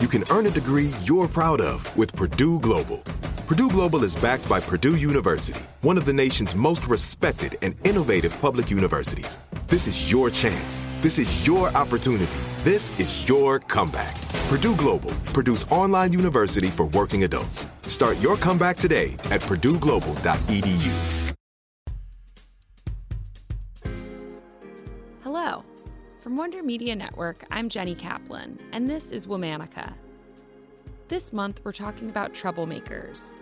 you can earn a degree you're proud of with Purdue Global. Purdue Global is backed by Purdue University, one of the nation's most respected and innovative public universities. This is your chance. This is your opportunity. This is your comeback. Purdue Global, Purdue's online university for working adults. Start your comeback today at purdueglobal.edu. Hello. From Wonder Media Network, I'm Jenny Kaplan, and this is Womanica. This month, we're talking about troublemakers.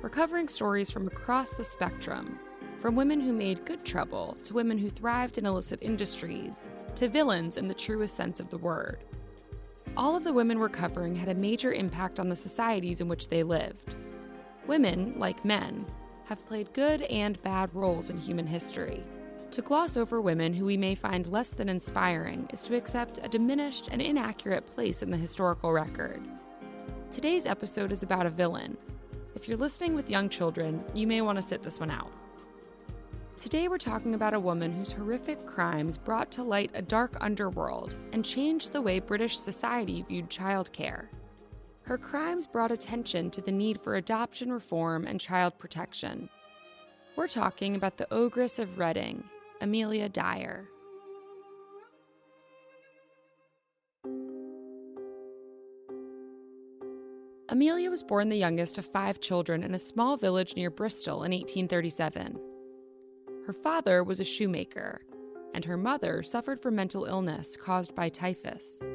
We're covering stories from across the spectrum, from women who made good trouble to women who thrived in illicit industries to villains in the truest sense of the word. All of the women we're covering had a major impact on the societies in which they lived. Women, like men, have played good and bad roles in human history. To gloss over women who we may find less than inspiring is to accept a diminished and inaccurate place in the historical record. Today's episode is about a villain. If you're listening with young children, you may want to sit this one out. Today, we're talking about a woman whose horrific crimes brought to light a dark underworld and changed the way British society viewed childcare. Her crimes brought attention to the need for adoption reform and child protection. We're talking about the Ogress of Reading, Amelia Dyer. Amelia was born the youngest of five children in a small village near Bristol in 1837. Her father was a shoemaker, and her mother suffered from mental illness caused by typhus.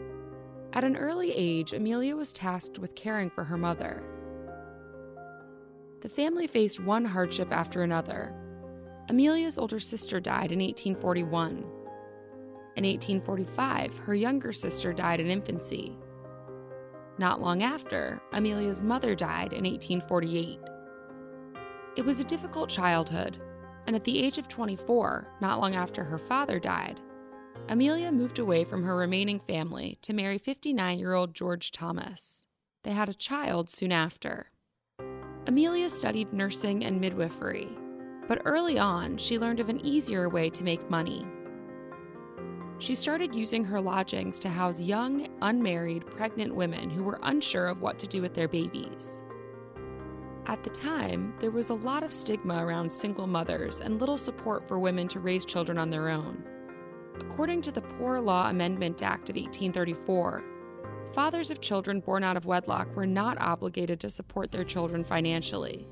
At an early age, Amelia was tasked with caring for her mother. The family faced one hardship after another, Amelia's older sister died in 1841. In 1845, her younger sister died in infancy. Not long after, Amelia's mother died in 1848. It was a difficult childhood, and at the age of 24, not long after her father died, Amelia moved away from her remaining family to marry 59 year old George Thomas. They had a child soon after. Amelia studied nursing and midwifery but early on, she learned of an easier way to make money. She started using her lodgings to house young, unmarried, pregnant women who were unsure of what to do with their babies. At the time, there was a lot of stigma around single mothers and little support for women to raise children on their own. According to the Poor Law Amendment Act of 1834, fathers of children born out of wedlock were not obligated to support their children financially.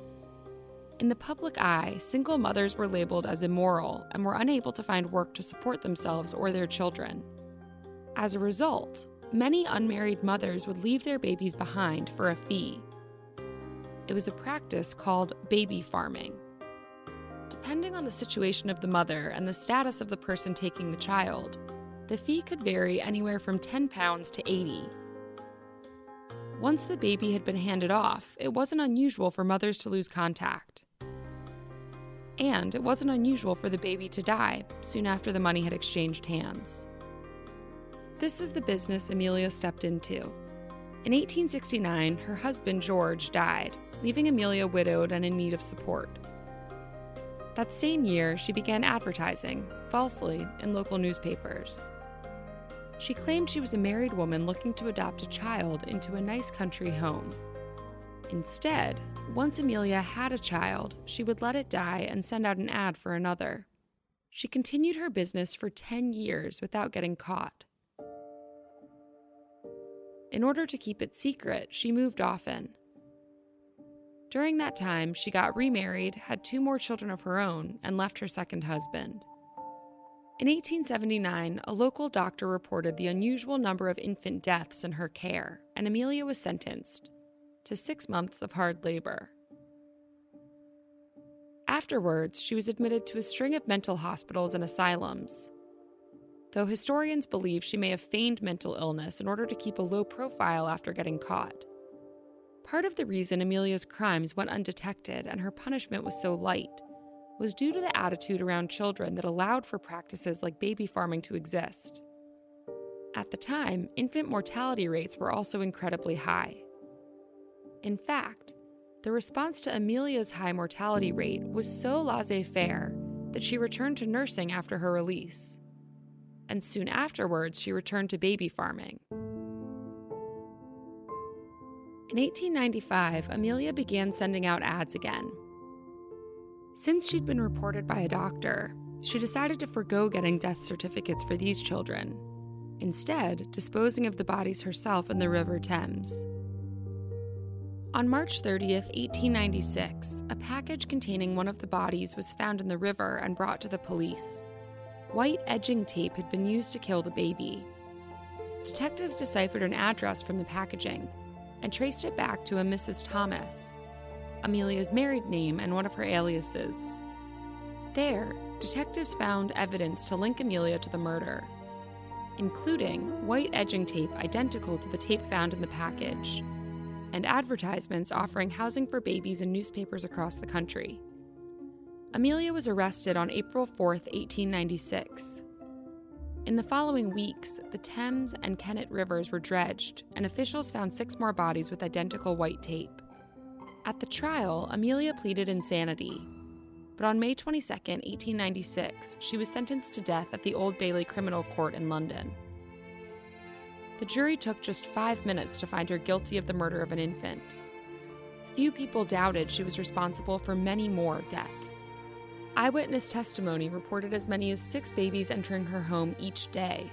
In the public eye, single mothers were labeled as immoral and were unable to find work to support themselves or their children. As a result, many unmarried mothers would leave their babies behind for a fee. It was a practice called baby farming. Depending on the situation of the mother and the status of the person taking the child, the fee could vary anywhere from £10 to 80 once the baby had been handed off, it wasn't unusual for mothers to lose contact. And it wasn't unusual for the baby to die soon after the money had exchanged hands. This was the business Amelia stepped into. In 1869, her husband George died, leaving Amelia widowed and in need of support. That same year, she began advertising, falsely, in local newspapers. She claimed she was a married woman looking to adopt a child into a nice country home. Instead, once Amelia had a child, she would let it die and send out an ad for another. She continued her business for 10 years without getting caught. In order to keep it secret, she moved often. During that time, she got remarried, had two more children of her own, and left her second husband. In 1879, a local doctor reported the unusual number of infant deaths in her care, and Amelia was sentenced to six months of hard labor. Afterwards, she was admitted to a string of mental hospitals and asylums. Though historians believe she may have feigned mental illness in order to keep a low profile after getting caught. Part of the reason Amelia's crimes went undetected and her punishment was so light was due to the attitude around children that allowed for practices like baby farming to exist. At the time, infant mortality rates were also incredibly high. In fact, the response to Amelia's high mortality rate was so laissez faire that she returned to nursing after her release. And soon afterwards, she returned to baby farming. In 1895, Amelia began sending out ads again. Since she'd been reported by a doctor, she decided to forego getting death certificates for these children, instead, disposing of the bodies herself in the River Thames. On March 30th, 1896, a package containing one of the bodies was found in the river and brought to the police. White edging tape had been used to kill the baby. Detectives deciphered an address from the packaging and traced it back to a Mrs. Thomas, Amelia's married name and one of her aliases. There, detectives found evidence to link Amelia to the murder, including white edging tape identical to the tape found in the package and advertisements offering housing for babies in newspapers across the country. Amelia was arrested on April 4, 1896. In the following weeks, the Thames and Kennet rivers were dredged, and officials found six more bodies with identical white tape. At the trial, Amelia pleaded insanity, but on May 22, 1896, she was sentenced to death at the Old Bailey Criminal Court in London. The jury took just five minutes to find her guilty of the murder of an infant. Few people doubted she was responsible for many more deaths. Eyewitness testimony reported as many as six babies entering her home each day.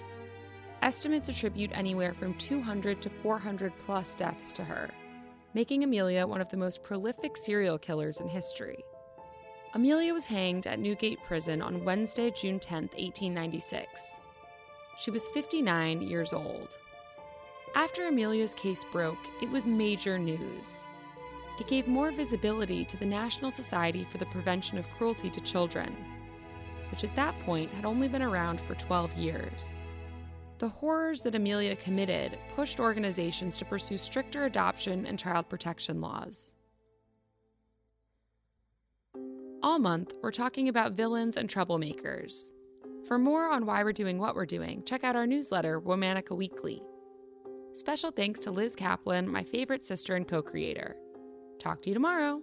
Estimates attribute anywhere from 200 to 400 plus deaths to her, making Amelia one of the most prolific serial killers in history. Amelia was hanged at Newgate Prison on Wednesday, June 10, 1896. She was 59 years old. After Amelia's case broke, it was major news. It gave more visibility to the National Society for the Prevention of Cruelty to Children, which at that point had only been around for 12 years. The horrors that Amelia committed pushed organizations to pursue stricter adoption and child protection laws. All month, we're talking about villains and troublemakers. For more on why we're doing what we're doing, check out our newsletter, Womanica Weekly. Special thanks to Liz Kaplan, my favorite sister and co creator. Talk to you tomorrow.